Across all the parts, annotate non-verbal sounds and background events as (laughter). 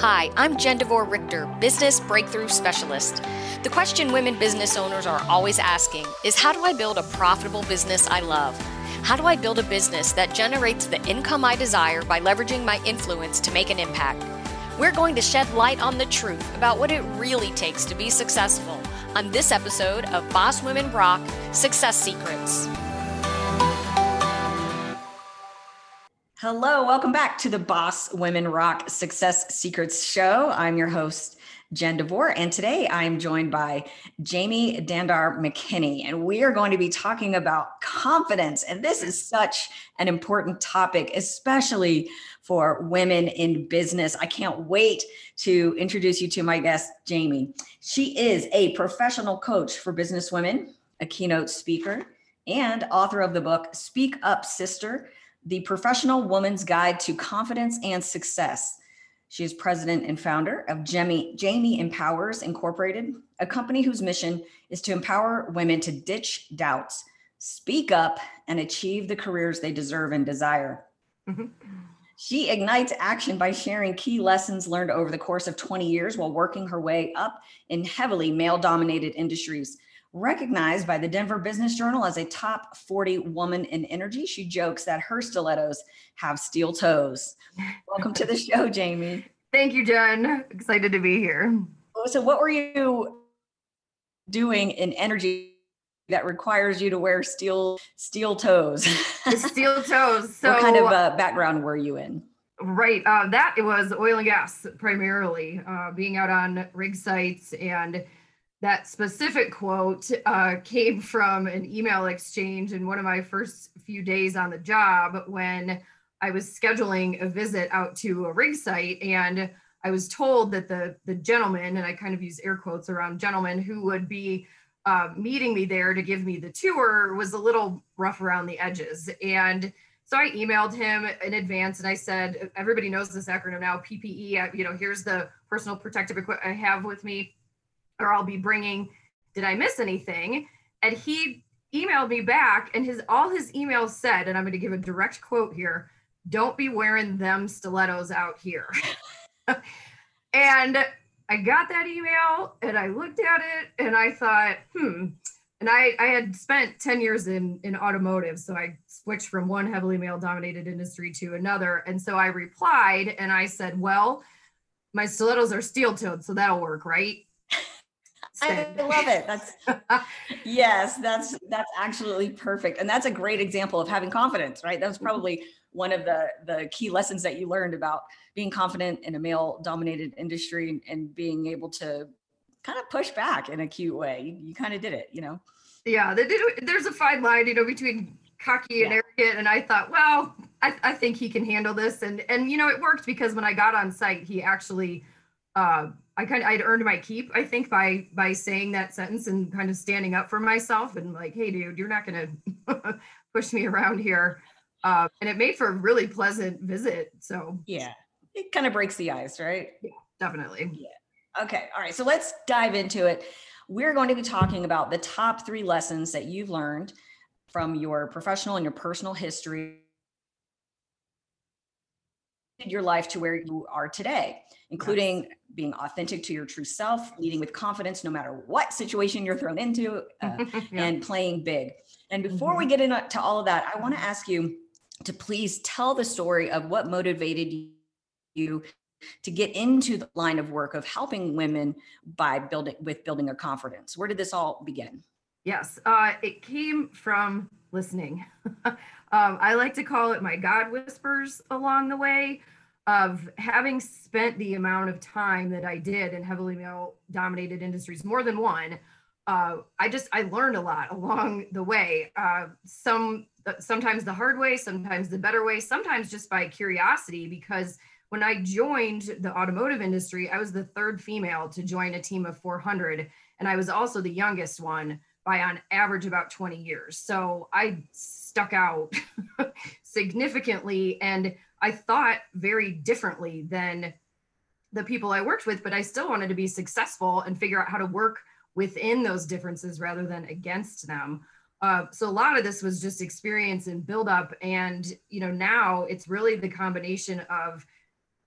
Hi, I'm Jen DeVore Richter, Business Breakthrough Specialist. The question women business owners are always asking is how do I build a profitable business I love? How do I build a business that generates the income I desire by leveraging my influence to make an impact? We're going to shed light on the truth about what it really takes to be successful on this episode of Boss Women Rock Success Secrets. Hello, welcome back to the Boss Women Rock Success Secrets Show. I'm your host, Jen DeVore, and today I'm joined by Jamie Dandar McKinney, and we are going to be talking about confidence. And this is such an important topic, especially for women in business. I can't wait to introduce you to my guest, Jamie. She is a professional coach for business women, a keynote speaker, and author of the book Speak Up Sister the Professional Woman's Guide to Confidence and Success. She is president and founder of Jamie, Jamie Empowers Incorporated, a company whose mission is to empower women to ditch doubts, speak up, and achieve the careers they deserve and desire. Mm-hmm. She ignites action by sharing key lessons learned over the course of 20 years while working her way up in heavily male dominated industries recognized by the Denver Business Journal as a top 40 woman in energy. She jokes that her stilettos have steel toes. Welcome to the (laughs) show, Jamie. Thank you, Jen. Excited to be here. So, what were you doing in energy that requires you to wear steel steel toes? steel (laughs) toes. So, what kind of uh, background were you in? Right. Uh, that it was oil and gas primarily, uh, being out on rig sites and that specific quote uh, came from an email exchange in one of my first few days on the job when I was scheduling a visit out to a rig site and I was told that the the gentleman and I kind of use air quotes around gentleman who would be uh, meeting me there to give me the tour was a little rough around the edges. And so I emailed him in advance and I said everybody knows this acronym now PPE you know here's the personal protective equipment I have with me or I'll be bringing, did I miss anything? And he emailed me back and his all his emails said, and I'm going to give a direct quote here, don't be wearing them stilettos out here. (laughs) and I got that email and I looked at it and I thought, hmm. And I, I had spent 10 years in, in automotive. So I switched from one heavily male dominated industry to another. And so I replied and I said, well, my stilettos are steel toed, so that'll work, right? I love it. That's (laughs) yes, that's that's absolutely perfect. And that's a great example of having confidence, right? That was mm-hmm. probably one of the the key lessons that you learned about being confident in a male dominated industry and being able to kind of push back in a cute way. You, you kind of did it, you know. Yeah, there's a fine line, you know, between cocky and yeah. arrogant. And I thought, well, I, I think he can handle this. And and you know, it worked because when I got on site, he actually uh, I kind of I'd earned my keep, I think, by by saying that sentence and kind of standing up for myself and like, hey, dude, you're not gonna (laughs) push me around here. Uh, and it made for a really pleasant visit. So yeah, it kind of breaks the ice, right? Yeah, definitely. Yeah. Okay. All right. So let's dive into it. We're going to be talking about the top three lessons that you've learned from your professional and your personal history your life to where you are today, including yes. being authentic to your true self, leading with confidence no matter what situation you're thrown into, (laughs) uh, yeah. and playing big. And before mm-hmm. we get into all of that, I want to ask you to please tell the story of what motivated you to get into the line of work of helping women by building with building their confidence. Where did this all begin? Yes, uh, it came from listening. (laughs) um, I like to call it my God whispers along the way of having spent the amount of time that I did in heavily male dominated industries, more than one. Uh, I just I learned a lot along the way. Uh, some sometimes the hard way, sometimes the better way, sometimes just by curiosity. Because when I joined the automotive industry, I was the third female to join a team of 400, and I was also the youngest one by on average about 20 years. So I stuck out (laughs) significantly and I thought very differently than the people I worked with, but I still wanted to be successful and figure out how to work within those differences rather than against them. Uh, so a lot of this was just experience and build up. And, you know, now it's really the combination of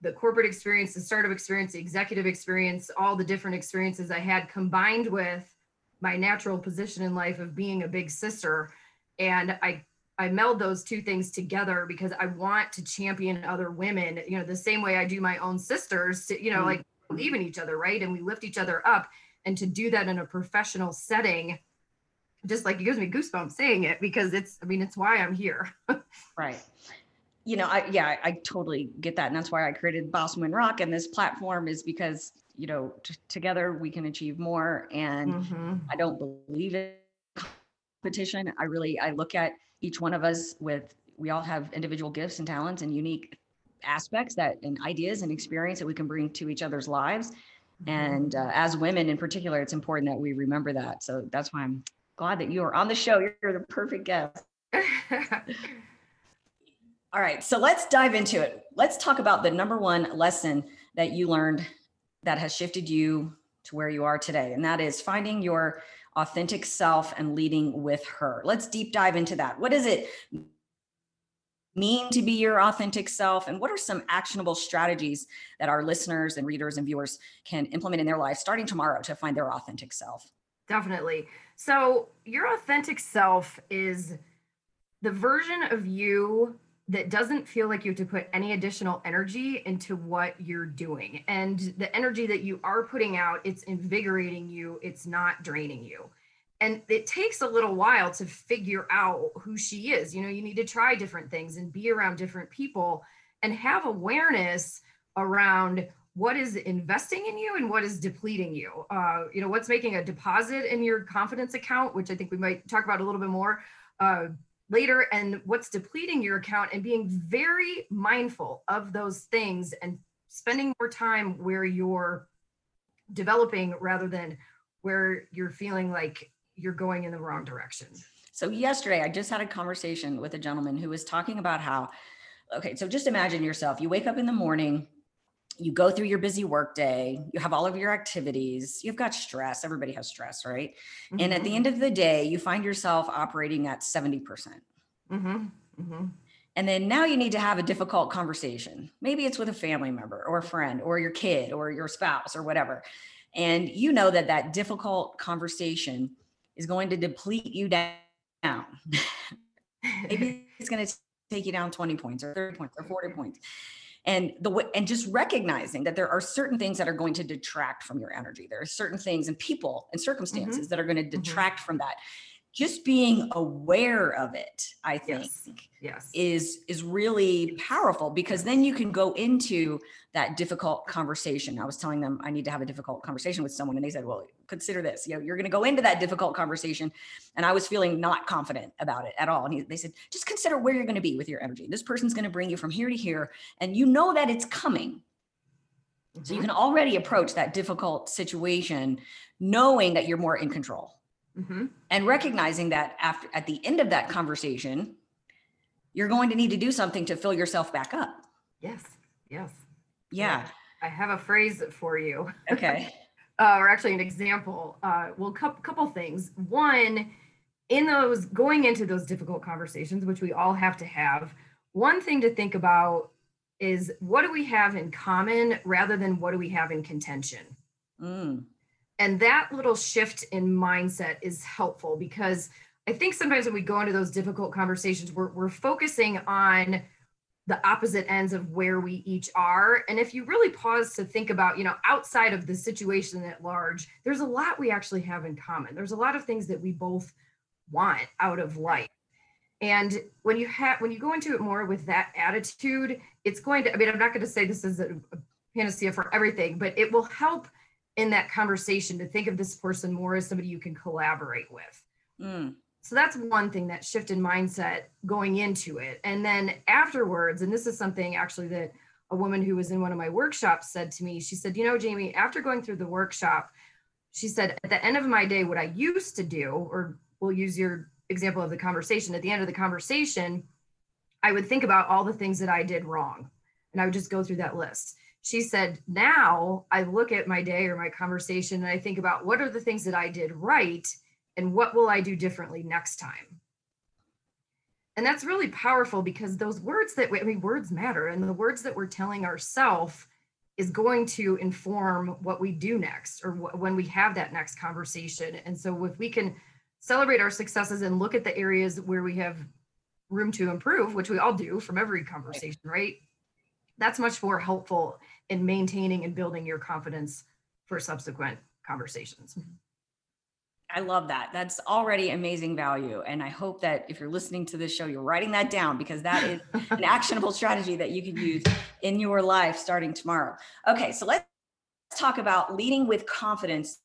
the corporate experience, the startup experience, the executive experience, all the different experiences I had combined with my natural position in life of being a big sister. And I I meld those two things together because I want to champion other women, you know, the same way I do my own sisters, to, you know, mm. like believe in each other, right? And we lift each other up. And to do that in a professional setting, just like it gives me goosebumps saying it because it's, I mean, it's why I'm here. (laughs) right. You know, I, yeah, I, I, totally get that. And that's why I created Boss Women Rock. And this platform is because, you know, t- together we can achieve more. And mm-hmm. I don't believe in competition. I really, I look at, each one of us with we all have individual gifts and talents and unique aspects that and ideas and experience that we can bring to each other's lives mm-hmm. and uh, as women in particular it's important that we remember that so that's why i'm glad that you are on the show you're the perfect guest (laughs) all right so let's dive into it let's talk about the number one lesson that you learned that has shifted you to where you are today and that is finding your authentic self and leading with her. Let's deep dive into that. What does it mean to be your authentic self? And what are some actionable strategies that our listeners and readers and viewers can implement in their life starting tomorrow to find their authentic self? Definitely. So, your authentic self is the version of you that doesn't feel like you have to put any additional energy into what you're doing. And the energy that you are putting out, it's invigorating you, it's not draining you. And it takes a little while to figure out who she is. You know, you need to try different things and be around different people and have awareness around what is investing in you and what is depleting you. Uh, you know, what's making a deposit in your confidence account, which I think we might talk about a little bit more. Uh, later and what's depleting your account and being very mindful of those things and spending more time where you're developing rather than where you're feeling like you're going in the wrong direction. So yesterday I just had a conversation with a gentleman who was talking about how okay, so just imagine yourself, you wake up in the morning, you go through your busy work day, you have all of your activities, you've got stress, everybody has stress, right? Mm-hmm. And at the mm-hmm. end of the day, you find yourself operating at 70%. percent mm-hmm. Mm-hmm. And then now you need to have a difficult conversation. Maybe it's with a family member or a friend or your kid or your spouse or whatever. And you know that that difficult conversation is going to deplete you down. (laughs) Maybe it's going to take you down 20 points or 30 points or 40 points and the way and just recognizing that there are certain things that are going to detract from your energy there are certain things and people and circumstances mm-hmm. that are going to mm-hmm. detract mm-hmm. from that just being aware of it i think yes. yes. is is really powerful because then you can go into that difficult conversation i was telling them i need to have a difficult conversation with someone and they said well consider this you know you're going to go into that difficult conversation and i was feeling not confident about it at all and he, they said just consider where you're going to be with your energy this person's going to bring you from here to here and you know that it's coming so you mm-hmm. can already approach that difficult situation knowing that you're more in control mm-hmm. and recognizing that after at the end of that conversation you're going to need to do something to fill yourself back up. Yes yes. Yeah, i have a phrase for you. Okay. (laughs) Uh, or actually an example uh, well couple, couple things. One in those going into those difficult conversations which we all have to have one thing to think about is what do we have in common rather than what do we have in contention? Mm and that little shift in mindset is helpful because I think sometimes when we go into those difficult conversations, we're, we're focusing on the opposite ends of where we each are. And if you really pause to think about, you know, outside of the situation at large, there's a lot we actually have in common. There's a lot of things that we both want out of life. And when you have when you go into it more with that attitude, it's going to, I mean, I'm not going to say this is a, panacea for everything, but it will help in that conversation to think of this person more as somebody you can collaborate with. Mm. So that's one thing that shifted mindset going into it. And then afterwards, and this is something actually that a woman who was in one of my workshops said to me, she said, You know, Jamie, after going through the workshop, she said, at the end of my day, what I used to do, or we'll use your example of the conversation, at the end of the conversation, I would think about all the things that I did wrong. And I would just go through that list she said, now I look at my day or my conversation and I think about what are the things that I did right and what will I do differently next time. And that's really powerful because those words that I mean, words matter, and the words that we're telling ourselves is going to inform what we do next or wh- when we have that next conversation. And so, if we can celebrate our successes and look at the areas where we have room to improve, which we all do from every conversation, right? That's much more helpful in maintaining and building your confidence for subsequent conversations. I love that. That's already amazing value. And I hope that if you're listening to this show, you're writing that down because that is an (laughs) actionable strategy that you can use in your life starting tomorrow. Okay, so let's talk about leading with confidence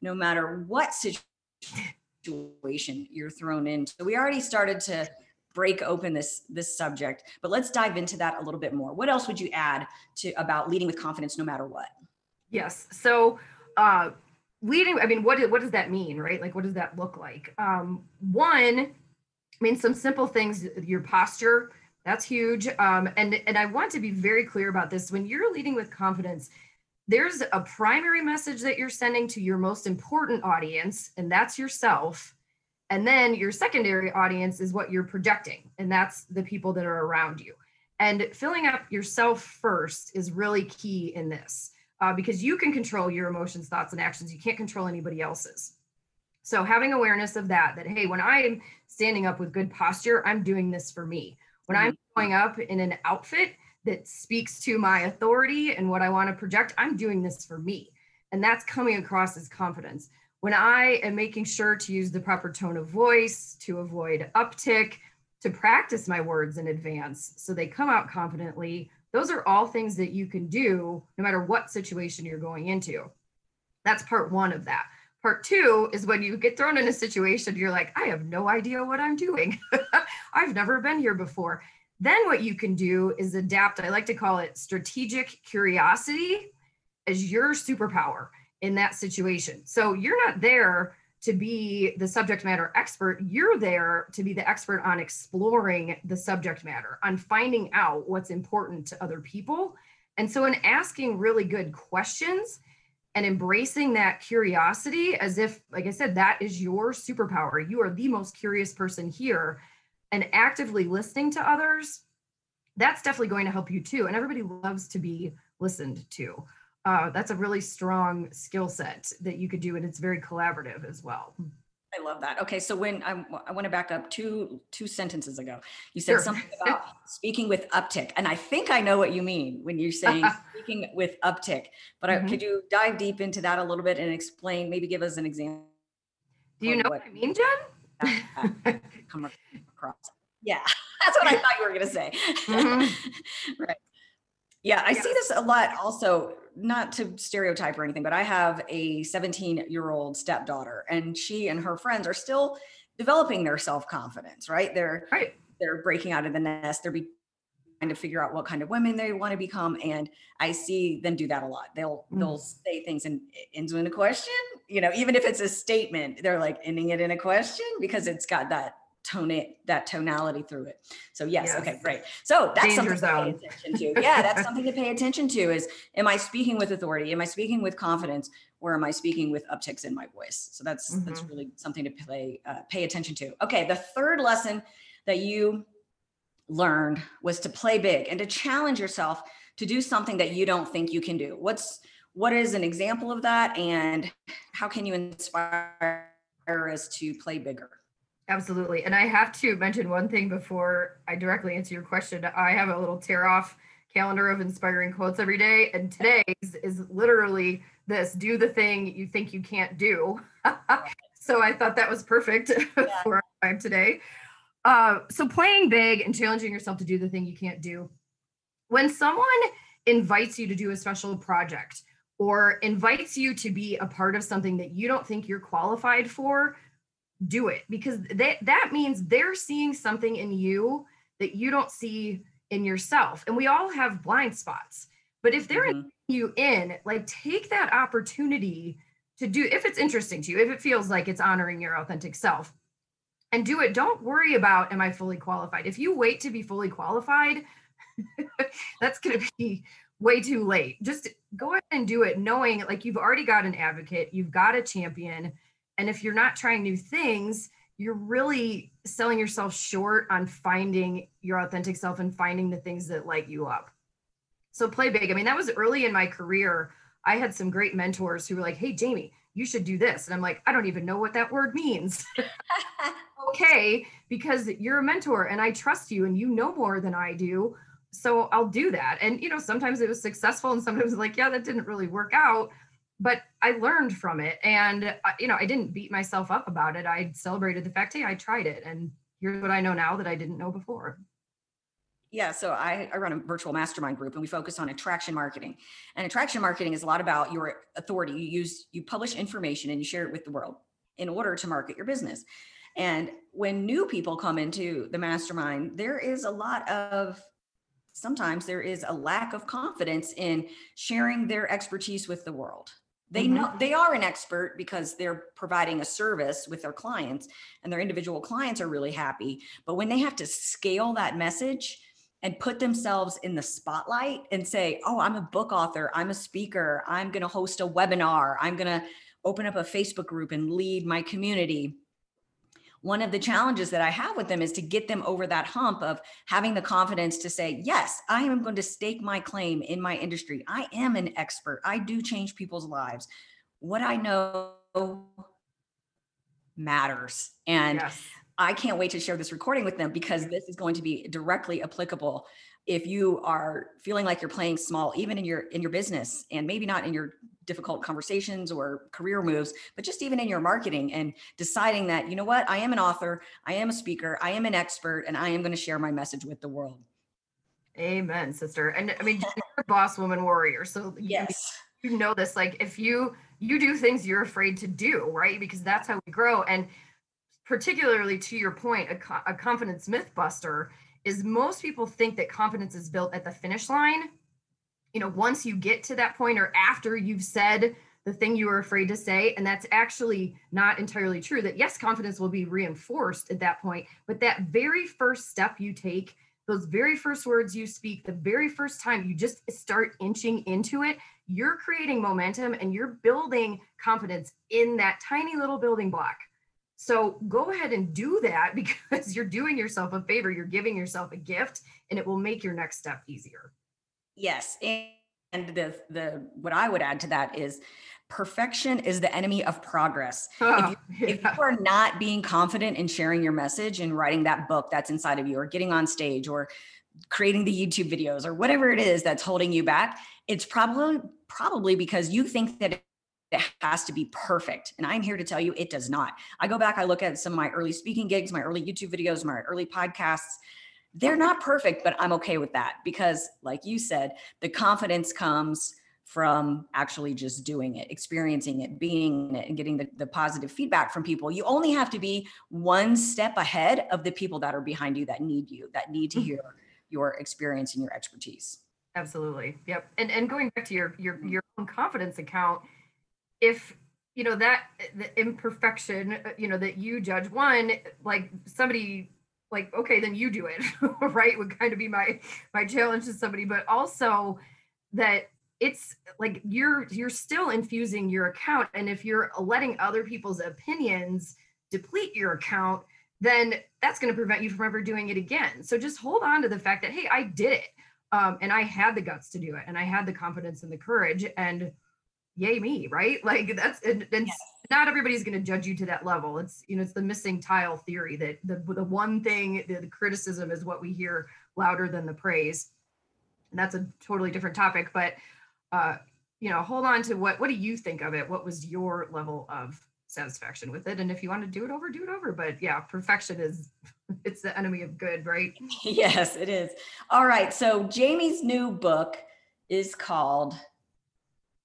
no matter what situation you're thrown into. So we already started to break open this this subject, but let's dive into that a little bit more. What else would you add to about leading with confidence no matter what? Yes. So uh leading i mean what, what does that mean right like what does that look like um one i mean some simple things your posture that's huge um and and i want to be very clear about this when you're leading with confidence there's a primary message that you're sending to your most important audience and that's yourself and then your secondary audience is what you're projecting and that's the people that are around you and filling up yourself first is really key in this uh, because you can control your emotions, thoughts, and actions. You can't control anybody else's. So having awareness of that, that hey, when I'm standing up with good posture, I'm doing this for me. When I'm mm-hmm. showing up in an outfit that speaks to my authority and what I want to project, I'm doing this for me. And that's coming across as confidence. When I am making sure to use the proper tone of voice, to avoid uptick, to practice my words in advance so they come out confidently, those are all things that you can do no matter what situation you're going into. That's part one of that. Part two is when you get thrown in a situation, you're like, I have no idea what I'm doing. (laughs) I've never been here before. Then what you can do is adapt. I like to call it strategic curiosity as your superpower in that situation. So you're not there to be the subject matter expert. You're there to be the expert on exploring the subject matter, on finding out what's important to other people. And so, in asking really good questions and embracing that curiosity as if, like I said, that is your superpower, you are the most curious person here, and actively listening to others, that's definitely going to help you too. And everybody loves to be listened to uh, that's a really strong skill set that you could do and it's very collaborative as well. I love that. Okay so when i, I want to back up two two sentences ago. You said sure. something (laughs) about speaking with uptick and i think i know what you mean when you're saying (laughs) speaking with uptick but mm-hmm. I, could you dive deep into that a little bit and explain maybe give us an example do you know what, what i mean jen? (laughs) come across. Yeah that's what i thought you were going to say. Mm-hmm. right. Yeah, I see this a lot also, not to stereotype or anything, but I have a 17 year old stepdaughter and she and her friends are still developing their self-confidence, right? They're right. they're breaking out of the nest. They're be, trying to figure out what kind of women they want to become. And I see them do that a lot. They'll mm. they'll say things and ends in a question, you know, even if it's a statement, they're like ending it in a question because it's got that tone it that tonality through it. So yes, yes. okay, great. So that's Danger something zone. to pay attention to. Yeah, that's something to pay attention to is am I speaking with authority? Am I speaking with confidence? Or am I speaking with upticks in my voice? So that's mm-hmm. that's really something to play uh, pay attention to. Okay, the third lesson that you learned was to play big and to challenge yourself to do something that you don't think you can do. What's what is an example of that and how can you inspire us to play bigger? Absolutely. And I have to mention one thing before I directly answer your question. I have a little tear off calendar of inspiring quotes every day. And today's is literally this do the thing you think you can't do. (laughs) so I thought that was perfect (laughs) yeah. for our time today. Uh, so playing big and challenging yourself to do the thing you can't do. When someone invites you to do a special project or invites you to be a part of something that you don't think you're qualified for, do it because that that means they're seeing something in you that you don't see in yourself. And we all have blind spots but if they're mm-hmm. you in like take that opportunity to do if it's interesting to you if it feels like it's honoring your authentic self and do it. Don't worry about am i fully qualified? If you wait to be fully qualified (laughs) that's going to be way too late. Just go ahead and do it knowing like you've already got an advocate you've got a champion and if you're not trying new things, you're really selling yourself short on finding your authentic self and finding the things that light you up. So play big. I mean, that was early in my career. I had some great mentors who were like, "Hey, Jamie, you should do this," and I'm like, "I don't even know what that word means." (laughs) okay, because you're a mentor and I trust you and you know more than I do so I'll do that. And you know, sometimes it was successful and sometimes like, yeah, that didn't really work out, but I learned from it. And uh, you know, I didn't beat myself up about it. I celebrated the fact, hey, I tried it and here's what I know now that I didn't know before. Yeah, so I, I run a virtual mastermind group and we focus on attraction marketing. And attraction marketing is a lot about your authority. You use you publish information and you share it with the world in order to market your business. And when new people come into the mastermind, there is a lot of sometimes there is a lack of confidence in sharing their expertise with the world they mm-hmm. know they are an expert because they're providing a service with their clients and their individual clients are really happy but when they have to scale that message and put themselves in the spotlight and say oh i'm a book author i'm a speaker i'm going to host a webinar i'm going to open up a facebook group and lead my community one of the challenges that I have with them is to get them over that hump of having the confidence to say, yes, I am going to stake my claim in my industry. I am an expert. I do change people's lives. What I know matters. And yes. I can't wait to share this recording with them because this is going to be directly applicable if you are feeling like you're playing small even in your in your business and maybe not in your difficult conversations or career moves but just even in your marketing and deciding that you know what? I am an author i am a speaker i am an expert and i am going to share my message with the world. Amen sister. And i mean you're a boss woman warrior so yes. you, know this like if you you do things you're afraid to do right? Because that's how we grow. And particularly to your point a, a confidence myth buster is most people think that confidence is built at the finish line. You know, once you get to that point or after you've said the thing you were afraid to say. And that's actually not entirely true. That yes, confidence will be reinforced at that point, but that very first step you take, those very first words you speak, the very first time you just start inching into it, you're creating momentum and you're building confidence in that tiny little building block. So go ahead and do that (laughs) because you're doing yourself a favor. You're giving yourself a gift and it will make your next step easier. Yes. And the the what I would add to that is perfection is the enemy of progress. (laughs) Oh, if, you, yeah. if, you, are not being confident in sharing your message and writing that book that's inside of you or getting on stage or creating the YouTube videos or whatever it is that's holding you back, it's probably probably because you think that it has to be perfect. And I'm here to tell you it does not. I go back, I look at some of my early speaking gigs, my early YouTube videos, my early podcasts. They're not perfect, but I'm okay with that because, like you said, the confidence comes from actually just doing it, experiencing it, being it, and getting the, the positive feedback from people. You only have to be one step ahead of the people that are behind you that need you, that need to mm-hmm. hear your experience and your expertise. Absolutely. Yep. And and going back to your your your own confidence account, if you know that the imperfection you know that you judge one like somebody like okay then you do it (laughs) right would kind of be my my challenge to somebody but also that it's like you're you're still infusing your account and if you're letting other people's opinions deplete your account then that's going to prevent you from ever doing it again. So just hold on to the fact that hey i did it um, and i had the guts to do it and i had the confidence and the courage and yay me, right? Like that's and, and yes. not everybody's going to judge you to that level. It's you know it's the missing tile theory that the the one thing the, the criticism is what we hear louder than the praise. And that's a totally different topic, but uh, you know, hold on to what what do you think of it? What was your level of satisfaction with it? And if you want to do it over, do it over. But yeah, perfection is (laughs) it's the enemy of good, right? (laughs) Yes, it is. All right. So Jamie's new book is called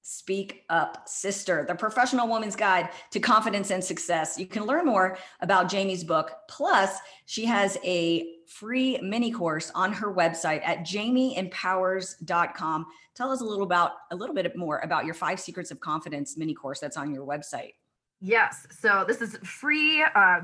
Speak Up Sister, the professional woman's guide to confidence and success. You can learn more about Jamie's book. Plus, she has a free mini course on her website at jamieempowers.com. Tell us a little about a little bit more about your five secrets of confidence mini course that's on your website. Yes. So this is free. Uh,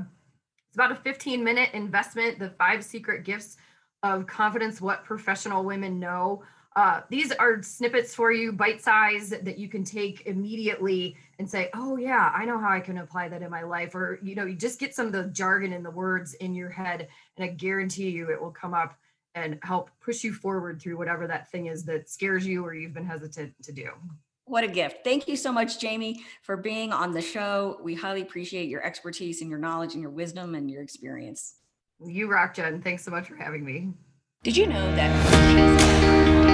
it's about a 15 minute investment. The five secret gifts of confidence, what professional women know uh, these are snippets for you, bite size that you can take immediately and say, oh, yeah, I know how I can apply that in my life. Or, you know, you just get some of the jargon and the words in your head, and I guarantee you it will come up and help push you forward through whatever that thing is that scares you or you've been hesitant to do. What a gift. Thank you so much, Jamie, for being on the show. We highly appreciate your expertise and your knowledge and your wisdom and your experience. You rock, Jen. Thanks so much for having me. Did you know that?